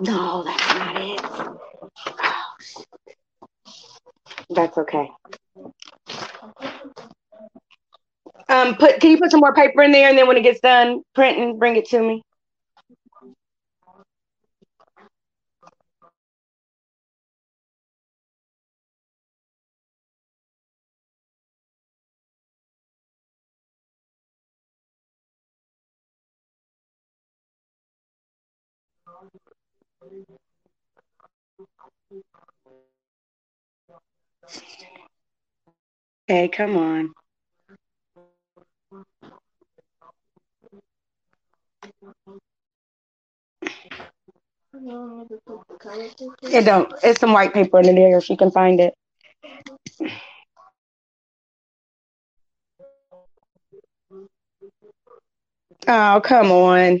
No, that's not it. That's okay. Um, put can you put some more paper in there, and then when it gets done printing, bring it to me. Hey, come on. It don't. It's some white paper in there if you can find it. Oh, come on.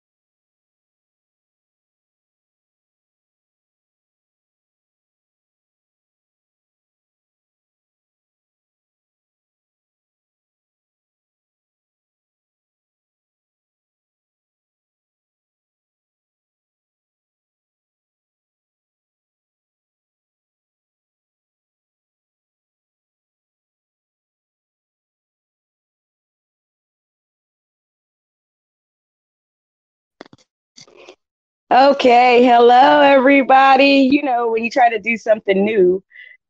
Okay, hello everybody. You know, when you try to do something new,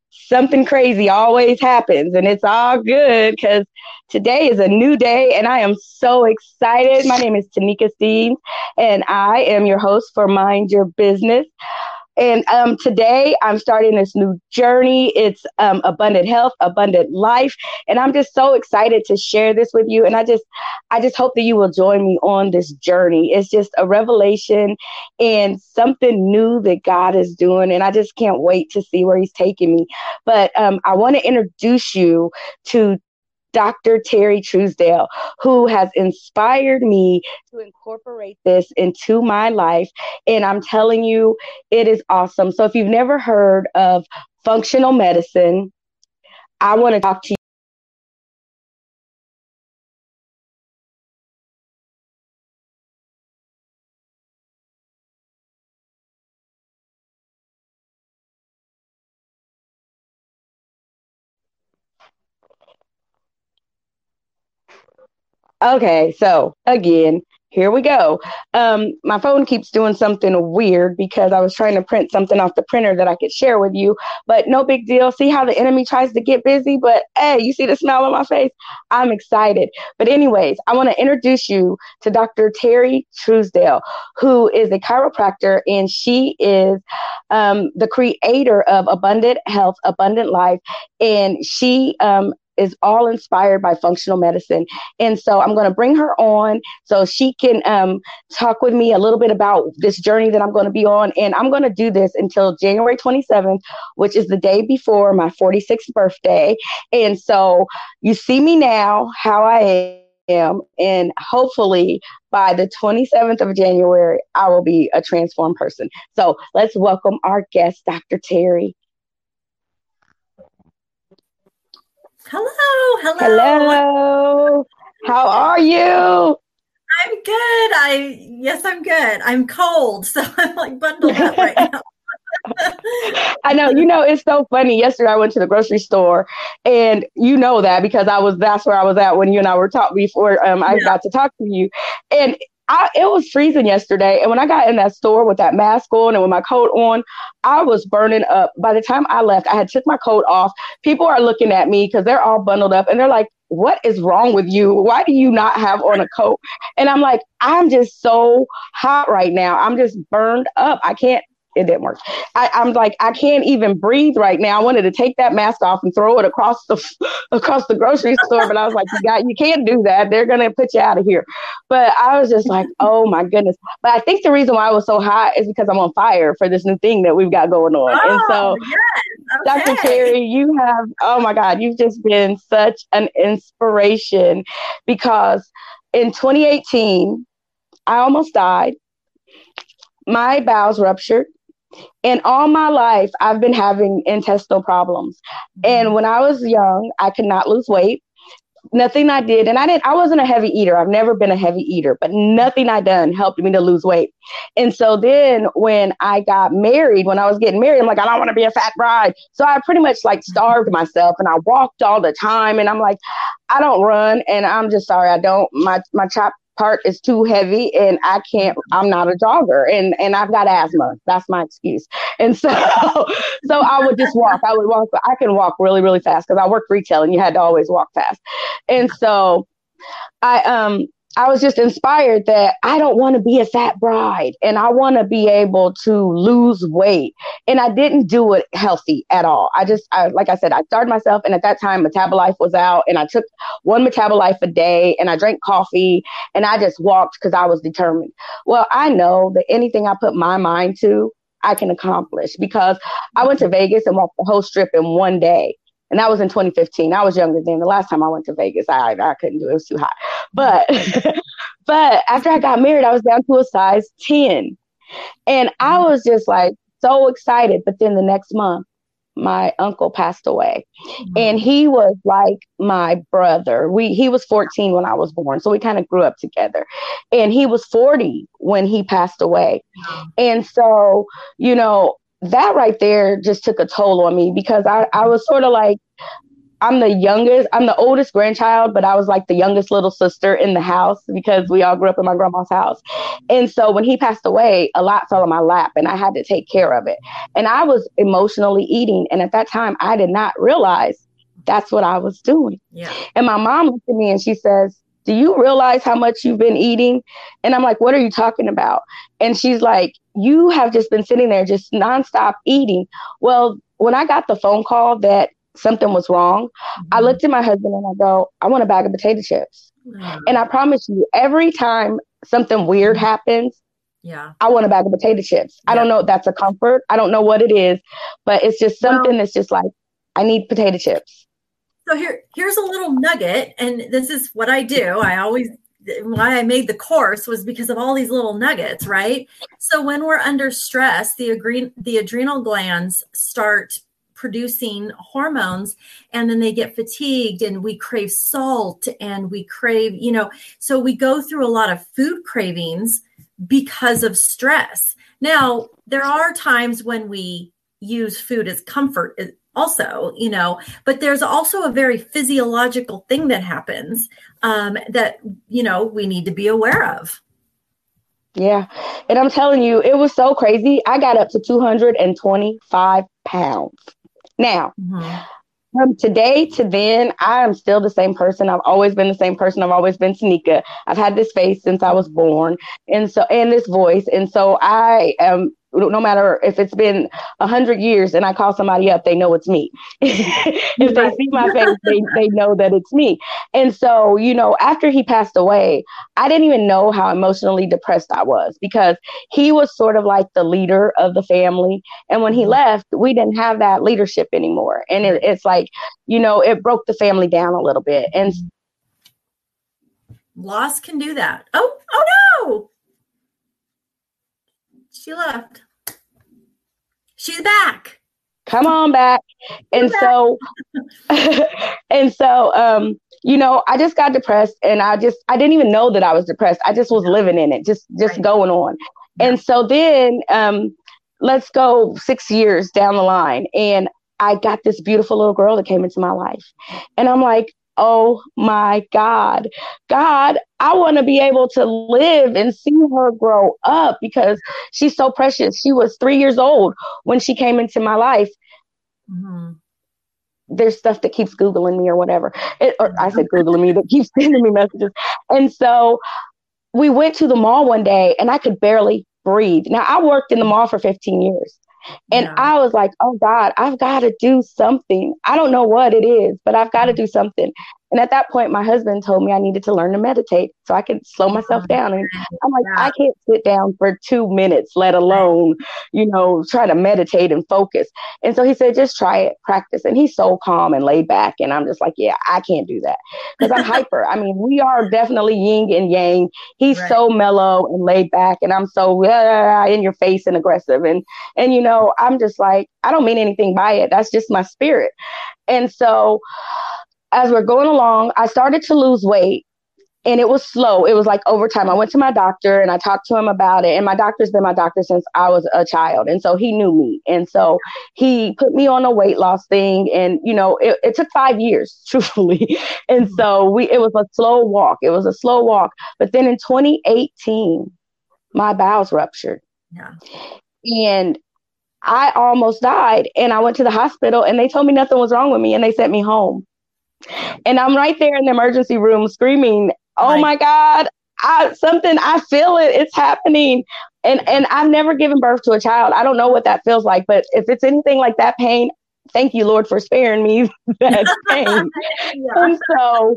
something crazy always happens, and it's all good because today is a new day and I am so excited. My name is Tanika Steens, and I am your host for Mind Your Business. And um, today I'm starting this new journey. It's um, abundant health, abundant life, and I'm just so excited to share this with you. And I just, I just hope that you will join me on this journey. It's just a revelation and something new that God is doing, and I just can't wait to see where He's taking me. But um, I want to introduce you to Dr. Terry Truesdale, who has inspired me to incorporate this into my life. And I'm telling you, it is awesome. So if you've never heard of functional medicine, I want to talk to you. Okay, so again, here we go. Um, my phone keeps doing something weird because I was trying to print something off the printer that I could share with you, but no big deal. See how the enemy tries to get busy, but hey, you see the smile on my face? I'm excited. But, anyways, I want to introduce you to Dr. Terry Truesdale, who is a chiropractor, and she is um, the creator of Abundant Health, Abundant Life, and she um, is all inspired by functional medicine. And so I'm going to bring her on so she can um, talk with me a little bit about this journey that I'm going to be on. And I'm going to do this until January 27th, which is the day before my 46th birthday. And so you see me now, how I am. And hopefully by the 27th of January, I will be a transformed person. So let's welcome our guest, Dr. Terry. Hello, hello. Hello. How are you? I'm good. I yes, I'm good. I'm cold, so I'm like bundled up right now. I know, you know, it's so funny. Yesterday I went to the grocery store and you know that because I was that's where I was at when you and I were talking before um, I yeah. got to talk to you. And I, it was freezing yesterday, and when I got in that store with that mask on and with my coat on, I was burning up. By the time I left, I had took my coat off. People are looking at me because they're all bundled up, and they're like, "What is wrong with you? Why do you not have on a coat?" And I'm like, "I'm just so hot right now. I'm just burned up. I can't it didn't work. I, am like, I can't even breathe right now. I wanted to take that mask off and throw it across the across the grocery store, but I was like, you got, you can't do that. They're gonna put you out of here. But I was just like, oh my goodness. But I think the reason why I was so hot is because I'm on fire for this new thing that we've got going on. Oh, and so, oh, yes. okay. Dr. Terry, you have, oh my God, you've just been such an inspiration because in 2018, I almost died. My bowels ruptured And all my life, I've been having intestinal problems. And mm-hmm. when I was young, I could not lose weight. Nothing I did, and I didn't, I wasn't a heavy eater. I've never been a heavy eater, but nothing I done helped me to lose weight. And so then when I got married, when I was getting married, I'm like, I don't want to be a fat bride. So I pretty much like starved myself and I walked all the time. And I'm like, I don't run. And I'm just sorry, I don't, my, my chop part is too heavy and I can't I'm not a jogger and and I've got asthma. That's my excuse. And so so I would just walk. I would walk I can walk really really fast cuz I worked retail and you had to always walk fast. And so I um I was just inspired that I don't want to be a fat bride and I want to be able to lose weight. And I didn't do it healthy at all. I just, I, like I said, I started myself. And at that time, Metabolife was out and I took one Metabolife a day and I drank coffee and I just walked because I was determined. Well, I know that anything I put my mind to, I can accomplish because I went to Vegas and walked the whole strip in one day. And that was in 2015. I was younger then. The last time I went to Vegas, I I couldn't do it. It was too hot. But but after I got married, I was down to a size 10. And I mm-hmm. was just like so excited. But then the next month, my uncle passed away. Mm-hmm. And he was like my brother. We he was 14 when I was born. So we kind of grew up together. And he was 40 when he passed away. And so, you know, that right there just took a toll on me because I, I was sort of like, I'm the youngest, I'm the oldest grandchild, but I was like the youngest little sister in the house because we all grew up in my grandma's house. And so when he passed away, a lot fell on my lap and I had to take care of it. And I was emotionally eating. And at that time, I did not realize that's what I was doing. Yeah. And my mom looked at me and she says, do you realize how much you've been eating? And I'm like, what are you talking about? And she's like, you have just been sitting there just nonstop eating. Well, when I got the phone call that something was wrong, mm-hmm. I looked at my husband and I go, I want a bag of potato chips. Mm-hmm. And I promise you, every time something weird mm-hmm. happens, yeah, I want a bag of potato chips. Yeah. I don't know if that's a comfort. I don't know what it is, but it's just something well, that's just like, I need potato chips. So here, here's a little nugget, and this is what I do. I always why I made the course was because of all these little nuggets, right? So when we're under stress, the agree- the adrenal glands start producing hormones and then they get fatigued and we crave salt and we crave, you know, so we go through a lot of food cravings because of stress. Now, there are times when we use food as comfort also you know but there's also a very physiological thing that happens um, that you know we need to be aware of yeah and i'm telling you it was so crazy i got up to 225 pounds now mm-hmm. From today to then, I am still the same person. I've always been the same person. I've always been Tanika. I've had this face since I was born, and so and this voice, and so I am no matter if it's been a hundred years and I call somebody up, they know it's me. if they see my face, they, they know that it's me. And so, you know, after he passed away, I didn't even know how emotionally depressed I was because he was sort of like the leader of the family. And when he mm-hmm. left, we didn't have that leadership anymore. And it, it's like, you know, it broke the family down a little bit. And loss can do that. Oh, oh no she left. She's back. Come on back. And back. so and so um you know, I just got depressed and I just I didn't even know that I was depressed. I just was living in it, just just right. going on. Yeah. And so then um let's go 6 years down the line and I got this beautiful little girl that came into my life. And I'm like, oh my God, God, I want to be able to live and see her grow up because she's so precious. She was three years old when she came into my life. Mm-hmm. There's stuff that keeps Googling me or whatever. It, or I said Googling me, that keeps sending me messages. And so we went to the mall one day and I could barely breathe. Now, I worked in the mall for 15 years. And yeah. I was like, oh God, I've got to do something. I don't know what it is, but I've got to mm-hmm. do something. And at that point, my husband told me I needed to learn to meditate so I could slow myself down. And I'm like, yeah. I can't sit down for two minutes, let alone, you know, try to meditate and focus. And so he said, just try it, practice. And he's so calm and laid back. And I'm just like, yeah, I can't do that because I'm hyper. I mean, we are definitely yin and yang. He's right. so mellow and laid back, and I'm so uh, in your face and aggressive. And and you know, I'm just like, I don't mean anything by it. That's just my spirit. And so as we're going along, I started to lose weight and it was slow. It was like over time. I went to my doctor and I talked to him about it. And my doctor's been my doctor since I was a child. And so he knew me. And so he put me on a weight loss thing. And, you know, it, it took five years, truthfully. and so we it was a slow walk. It was a slow walk. But then in 2018, my bowels ruptured. Yeah. And I almost died. And I went to the hospital and they told me nothing was wrong with me and they sent me home. And I'm right there in the emergency room screaming, "Oh right. my God, I, something I feel it. It's happening." And and I've never given birth to a child. I don't know what that feels like, but if it's anything like that pain, thank you, Lord, for sparing me that pain. yeah. And so,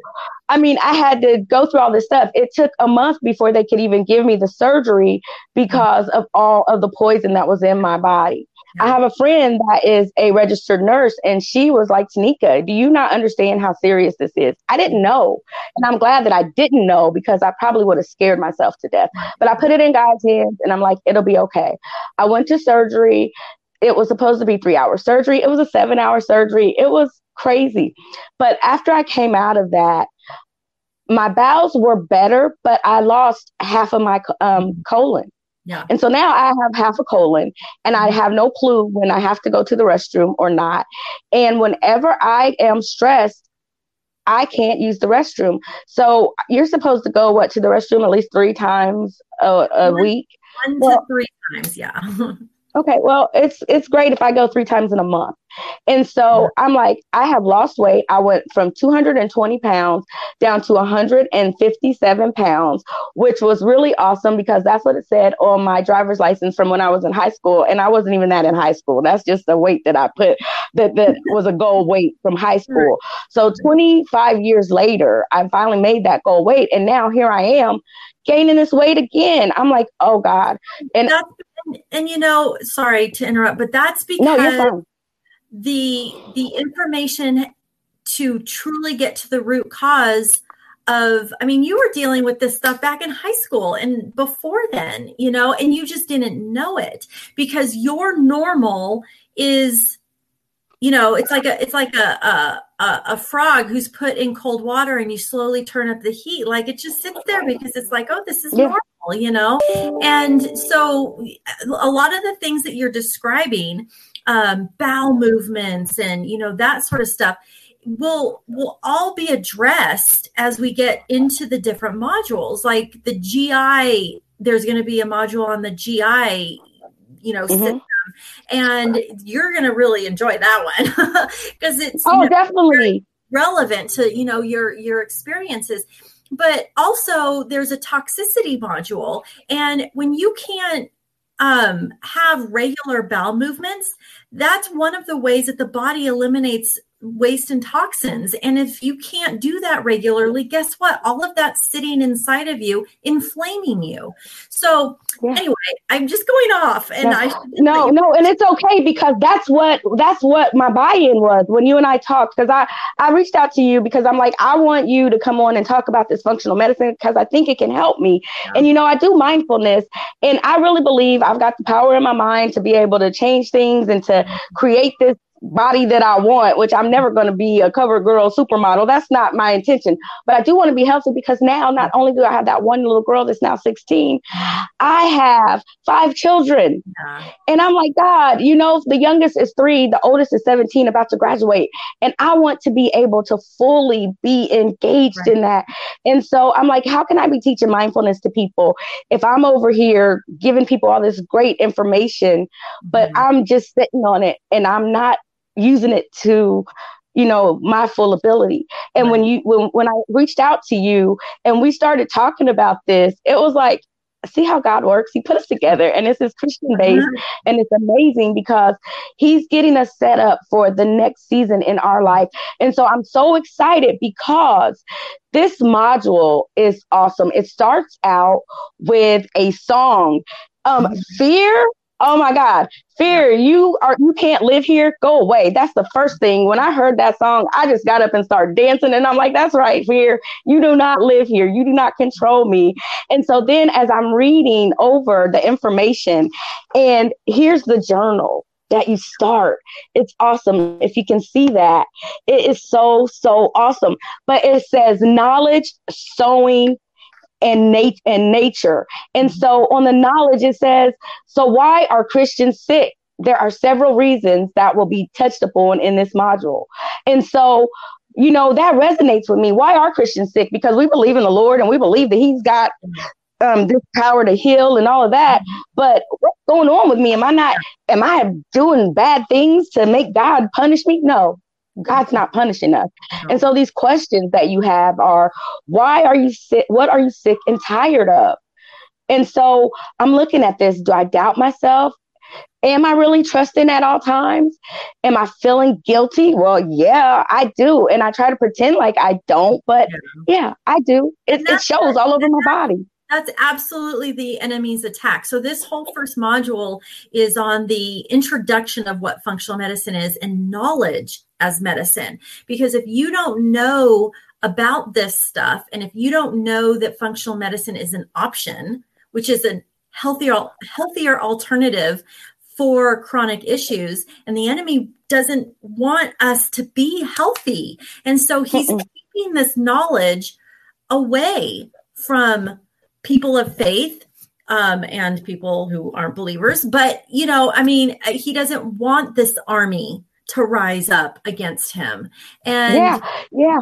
I mean, I had to go through all this stuff. It took a month before they could even give me the surgery because of all of the poison that was in my body. I have a friend that is a registered nurse, and she was like, Tanika, do you not understand how serious this is? I didn't know. And I'm glad that I didn't know because I probably would have scared myself to death. But I put it in God's hands, and I'm like, it'll be okay. I went to surgery. It was supposed to be three hour surgery, it was a seven hour surgery. It was crazy. But after I came out of that, my bowels were better, but I lost half of my um, colon. Yeah. And so now I have half a colon and I mm-hmm. have no clue when I have to go to the restroom or not. And whenever I am stressed, I can't use the restroom. So you're supposed to go what to the restroom at least three times a, a one, week. One well, to three times, yeah. okay, well, it's it's great if I go three times in a month. And so I'm like, I have lost weight. I went from 220 pounds down to 157 pounds, which was really awesome because that's what it said on my driver's license from when I was in high school. And I wasn't even that in high school. That's just the weight that I put that, that was a goal weight from high school. So 25 years later, I finally made that goal weight. And now here I am gaining this weight again. I'm like, oh God. And that's, and you know, sorry to interrupt, but that's because no, the the information to truly get to the root cause of i mean you were dealing with this stuff back in high school and before then you know and you just didn't know it because your normal is you know it's like a it's like a a, a frog who's put in cold water and you slowly turn up the heat. Like it just sits there because it's like oh this is yeah. normal you know? And so a lot of the things that you're describing um, bowel movements and you know that sort of stuff will will all be addressed as we get into the different modules. Like the gi there's going to be a module on the gi you know mm-hmm. system. And you're going to really enjoy that one because it's oh you know, definitely. relevant to you know your your experiences but also there's a toxicity module. And when you can't um, have regular bowel movements, that's one of the ways that the body eliminates waste and toxins. And if you can't do that regularly, guess what? All of that's sitting inside of you, inflaming you. So yeah. anyway, I'm just going off and no, I No, no, and it's okay because that's what that's what my buy-in was when you and I talked. Because I I reached out to you because I'm like, I want you to come on and talk about this functional medicine because I think it can help me. Yeah. And you know, I do mindfulness and I really believe I've got the power in my mind to be able to change things and to mm-hmm. create this body that I want, which I'm never going to be a cover girl supermodel. That's not my intention. But I do want to be healthy because now not only do I have that one little girl that's now 16, I have five children. Yeah. And I'm like, God, you know, the youngest is three, the oldest is 17, about to graduate. And I want to be able to fully be engaged right. in that. And so I'm like, how can I be teaching mindfulness to people if I'm over here giving people all this great information, but mm-hmm. I'm just sitting on it and I'm not using it to you know my full ability and right. when you when, when i reached out to you and we started talking about this it was like see how God works. He put us together and it's his Christian base. Mm-hmm. And it's amazing because he's getting us set up for the next season in our life. And so I'm so excited because this module is awesome. It starts out with a song. Um, mm-hmm. fear Oh my God, fear, you are you can't live here, go away. That's the first thing. When I heard that song, I just got up and started dancing, and I'm like, that's right, fear, you do not live here, you do not control me. And so then as I'm reading over the information, and here's the journal that you start. It's awesome. If you can see that, it is so, so awesome. But it says knowledge, sowing, and nat- and nature. And so on the knowledge it says, so why are Christians sick? There are several reasons that will be touched upon in this module. And so you know that resonates with me. Why are Christians sick? Because we believe in the Lord and we believe that He's got um, this power to heal and all of that. But what's going on with me? Am I not? Am I doing bad things to make God punish me? No, God's not punishing us. And so these questions that you have are why are you sick? What are you sick and tired of? And so I'm looking at this. Do I doubt myself? Am I really trusting at all times? Am I feeling guilty? Well, yeah, I do. And I try to pretend like I don't, but yeah, yeah I do. It, it shows all over my body. That's absolutely the enemy's attack. So, this whole first module is on the introduction of what functional medicine is and knowledge as medicine. Because if you don't know about this stuff, and if you don't know that functional medicine is an option, which is a healthier, healthier alternative for chronic issues, and the enemy doesn't want us to be healthy. And so he's keeping this knowledge away from people of faith um, and people who aren't believers. But, you know, I mean, he doesn't want this army to rise up against him. And yeah, yeah.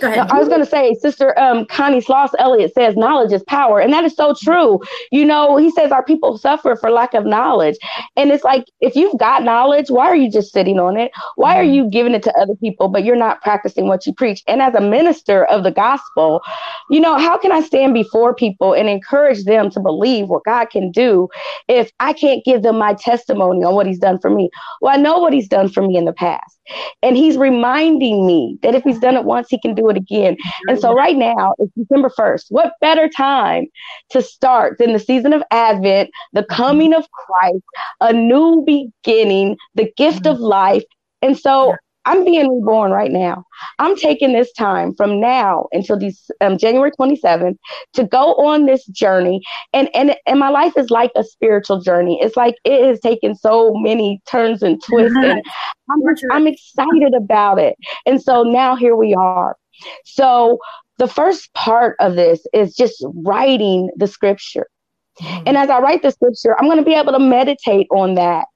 Go ahead. I was going to say, Sister um, Connie Sloss Elliott says knowledge is power. And that is so true. You know, he says our people suffer for lack of knowledge. And it's like, if you've got knowledge, why are you just sitting on it? Why are mm-hmm. you giving it to other people, but you're not practicing what you preach? And as a minister of the gospel, you know, how can I stand before people and encourage them to believe what God can do if I can't give them my testimony on what he's done for me? Well, I know what he's done for me in the past. And he's reminding me that if he's done it once, he can do it again. And so right now it's December 1st. What better time to start than the season of Advent, the mm-hmm. coming of Christ, a new beginning, the gift of life. And so I'm being reborn right now. I'm taking this time from now until these um, January 27th to go on this journey. And, and, and my life is like a spiritual journey. It's like it has taken so many turns and twists. And I'm, I'm excited about it. And so now here we are. So the first part of this is just writing the scripture. And as I write the scripture, I'm going to be able to meditate on that.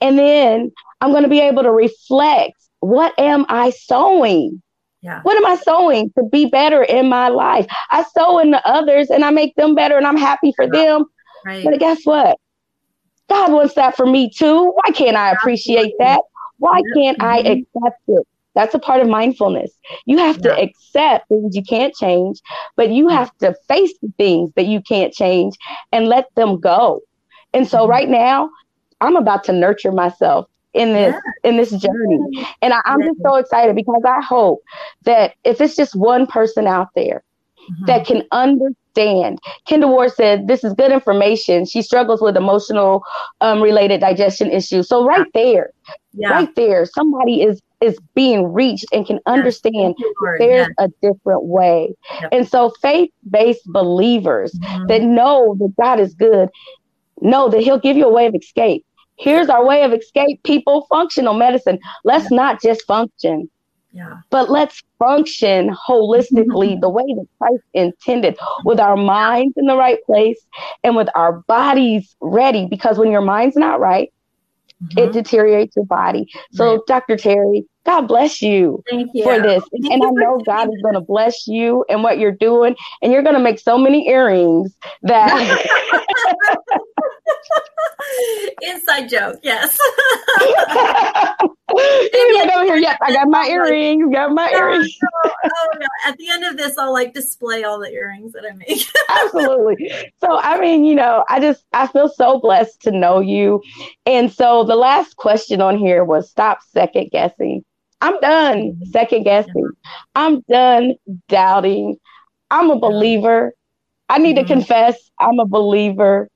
And then I'm going to be able to reflect what am I sowing? Yeah. What am I sowing to be better in my life? I sow in the others and I make them better and I'm happy for them. Right. But guess what? God wants that for me too. Why can't I appreciate Absolutely. that? Why can't I mm-hmm. accept it? That's a part of mindfulness. You have yeah. to accept things you can't change, but you have to face the things that you can't change and let them go. And so mm-hmm. right now, I'm about to nurture myself in this yeah. in this journey. And I, am just so excited because I hope that if it's just one person out there mm-hmm. that can understand. Kendra Ward said this is good information. She struggles with emotional um, related digestion issues. So right there, yeah. right there, somebody is is being reached and can understand there's a different way. Yep. And so faith-based believers mm-hmm. that know that God is good know that he'll give you a way of escape. Here's our way of escape, people. Functional medicine. Let's yeah. not just function. Yeah. But let's function holistically the way that Christ intended with our minds in the right place and with our bodies ready. Because when your mind's not right, mm-hmm. it deteriorates your body. So, right. Dr. Terry, God bless you, you. for this. Thank and I know God is going to bless you and what you're doing. And you're going to make so many earrings that. Inside joke, yes. He's like over here, yes, I got my earrings, got my earrings. oh, no. at the end of this, I'll like display all the earrings that I make. Absolutely. So, I mean, you know, I just, I feel so blessed to know you. And so the last question on here was stop second guessing. I'm done mm-hmm. second guessing. I'm done doubting. I'm a believer. I need mm-hmm. to confess I'm a believer.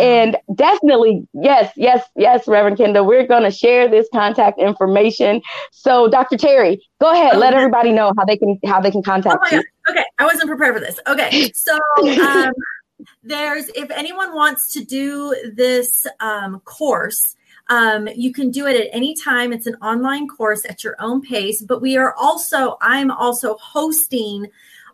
And definitely, yes, yes, yes, Reverend Kendall, we're going to share this contact information. So, Dr. Terry, go ahead. let everybody know how they can how they can contact oh you. God. Okay, I wasn't prepared for this. Okay, so um, there's if anyone wants to do this um, course. Um, you can do it at any time. It's an online course at your own pace. But we are also, I'm also hosting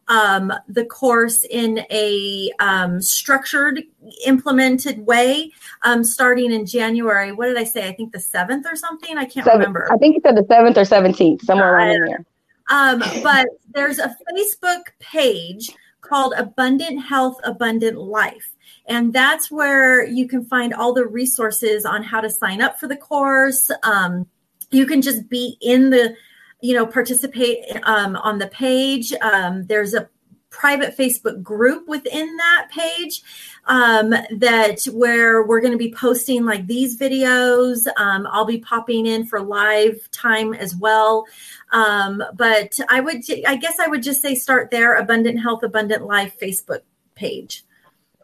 um, the course in a um, structured, implemented way um, starting in January. What did I say? I think the 7th or something. I can't Seven, remember. I think you said the 7th or 17th, somewhere around in there. Um, but there's a Facebook page called Abundant Health, Abundant Life. And that's where you can find all the resources on how to sign up for the course. Um, you can just be in the you know, participate um, on the page. Um, there's a private Facebook group within that page um, that where we're going to be posting like these videos. Um, I'll be popping in for live time as well. Um, but I would, I guess I would just say start there. Abundant Health, Abundant Life Facebook page.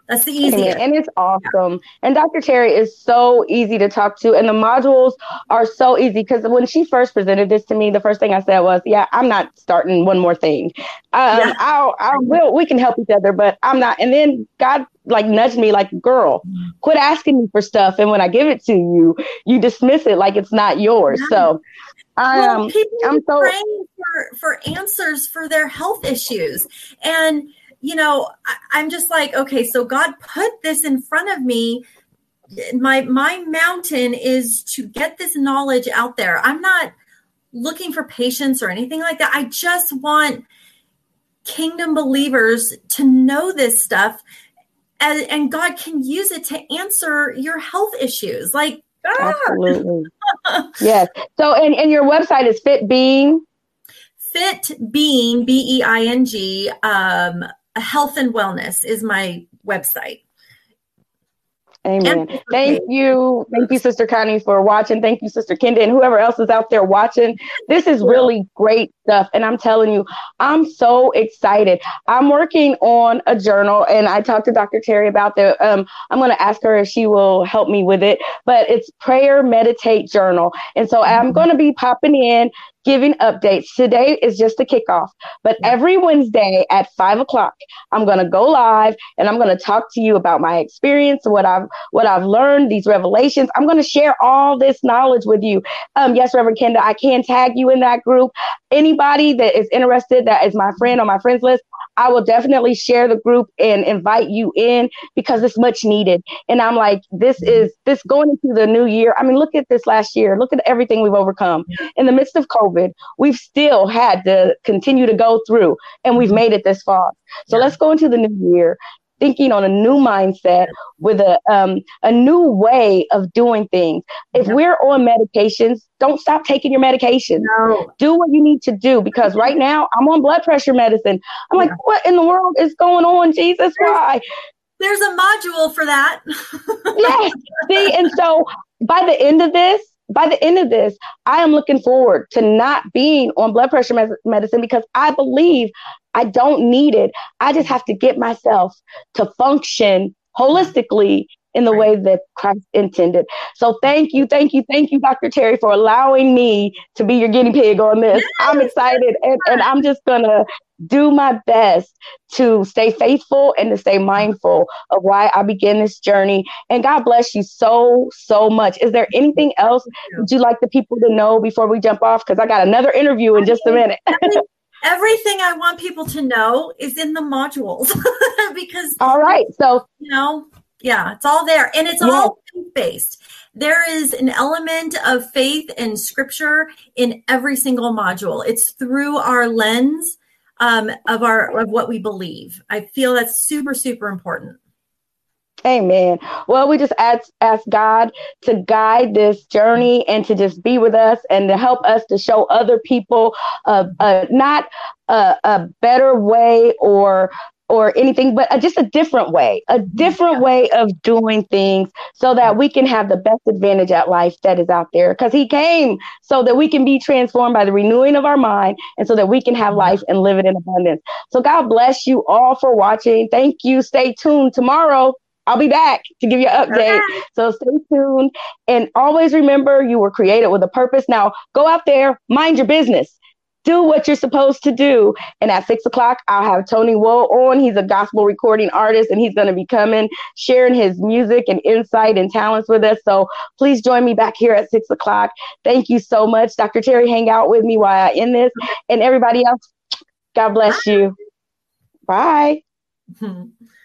That's the easiest. And it's awesome. And Dr. Terry is so easy to talk to. And the modules are so easy because when she first presented this to me, the first thing I said was, Yeah, I'm not starting one more thing. Um, yeah. I'll, I will, we can help each other, but I'm not. And then God like nudged me, like, Girl, quit asking me for stuff. And when I give it to you, you dismiss it like it's not yours. Yeah. So, I well, people I'm so praying for, for answers for their health issues. And you know, I, am just like, okay, so God put this in front of me. My my mountain is to get this knowledge out there. I'm not looking for patients or anything like that. I just want kingdom believers to know this stuff and, and God can use it to answer your health issues. Like ah. Absolutely. yes. So and, and your website is Fit Being. Fit Being, B E I N G, um, health and wellness is my website. Amen. Thank you. Thank you, Sister Connie, for watching. Thank you, Sister Kenda, and whoever else is out there watching. This is really great stuff. And I'm telling you, I'm so excited. I'm working on a journal, and I talked to Dr. Terry about the, um, I'm going to ask her if she will help me with it, but it's prayer meditate journal. And so I'm mm-hmm. going to be popping in giving updates. Today is just the kickoff, but every Wednesday at five o'clock, I'm going to go live and I'm going to talk to you about my experience, what I've what I've learned, these revelations. I'm going to share all this knowledge with you. Um, yes, Reverend Kenda, I can tag you in that group. Anybody that is interested, that is my friend on my friends list, I will definitely share the group and invite you in because it's much needed. And I'm like, this is this going into the new year. I mean, look at this last year. Look at everything we've overcome. In the midst of COVID, we've still had to continue to go through and we've made it this far. So let's go into the new year thinking on a new mindset with a um, a new way of doing things. If we're on medications, don't stop taking your medications. No. Do what you need to do because right now I'm on blood pressure medicine. I'm like, what in the world is going on, Jesus? Why? There's a module for that. yes. See, and so by the end of this, by the end of this, I am looking forward to not being on blood pressure med- medicine because I believe I don't need it. I just have to get myself to function holistically in the way that Christ intended. So thank you, thank you, thank you, Dr. Terry, for allowing me to be your guinea pig on this. I'm excited and, and I'm just gonna do my best to stay faithful and to stay mindful of why I began this journey. And God bless you so, so much. Is there anything else would you like the people to know before we jump off? Because I got another interview in just a minute. everything I want people to know is in the modules because all right. So you know, yeah, it's all there and it's yeah. all faith based. There is an element of faith and scripture in every single module. It's through our lens um, of our of what we believe. I feel that's super super important. Amen. Well, we just ask, ask God to guide this journey and to just be with us and to help us to show other people uh, uh, not a, a better way or or anything, but a, just a different way, a different way of doing things so that we can have the best advantage at life that is out there. Because he came so that we can be transformed by the renewing of our mind and so that we can have mm-hmm. life and live it in abundance. So God bless you all for watching. Thank you. Stay tuned tomorrow. I'll be back to give you an update. So stay tuned and always remember you were created with a purpose. Now go out there, mind your business. Do what you're supposed to do. And at six o'clock, I'll have Tony Woe on. He's a gospel recording artist and he's going to be coming, sharing his music and insight and talents with us. So please join me back here at six o'clock. Thank you so much. Dr. Terry, hang out with me while I end this. And everybody else, God bless you. Bye.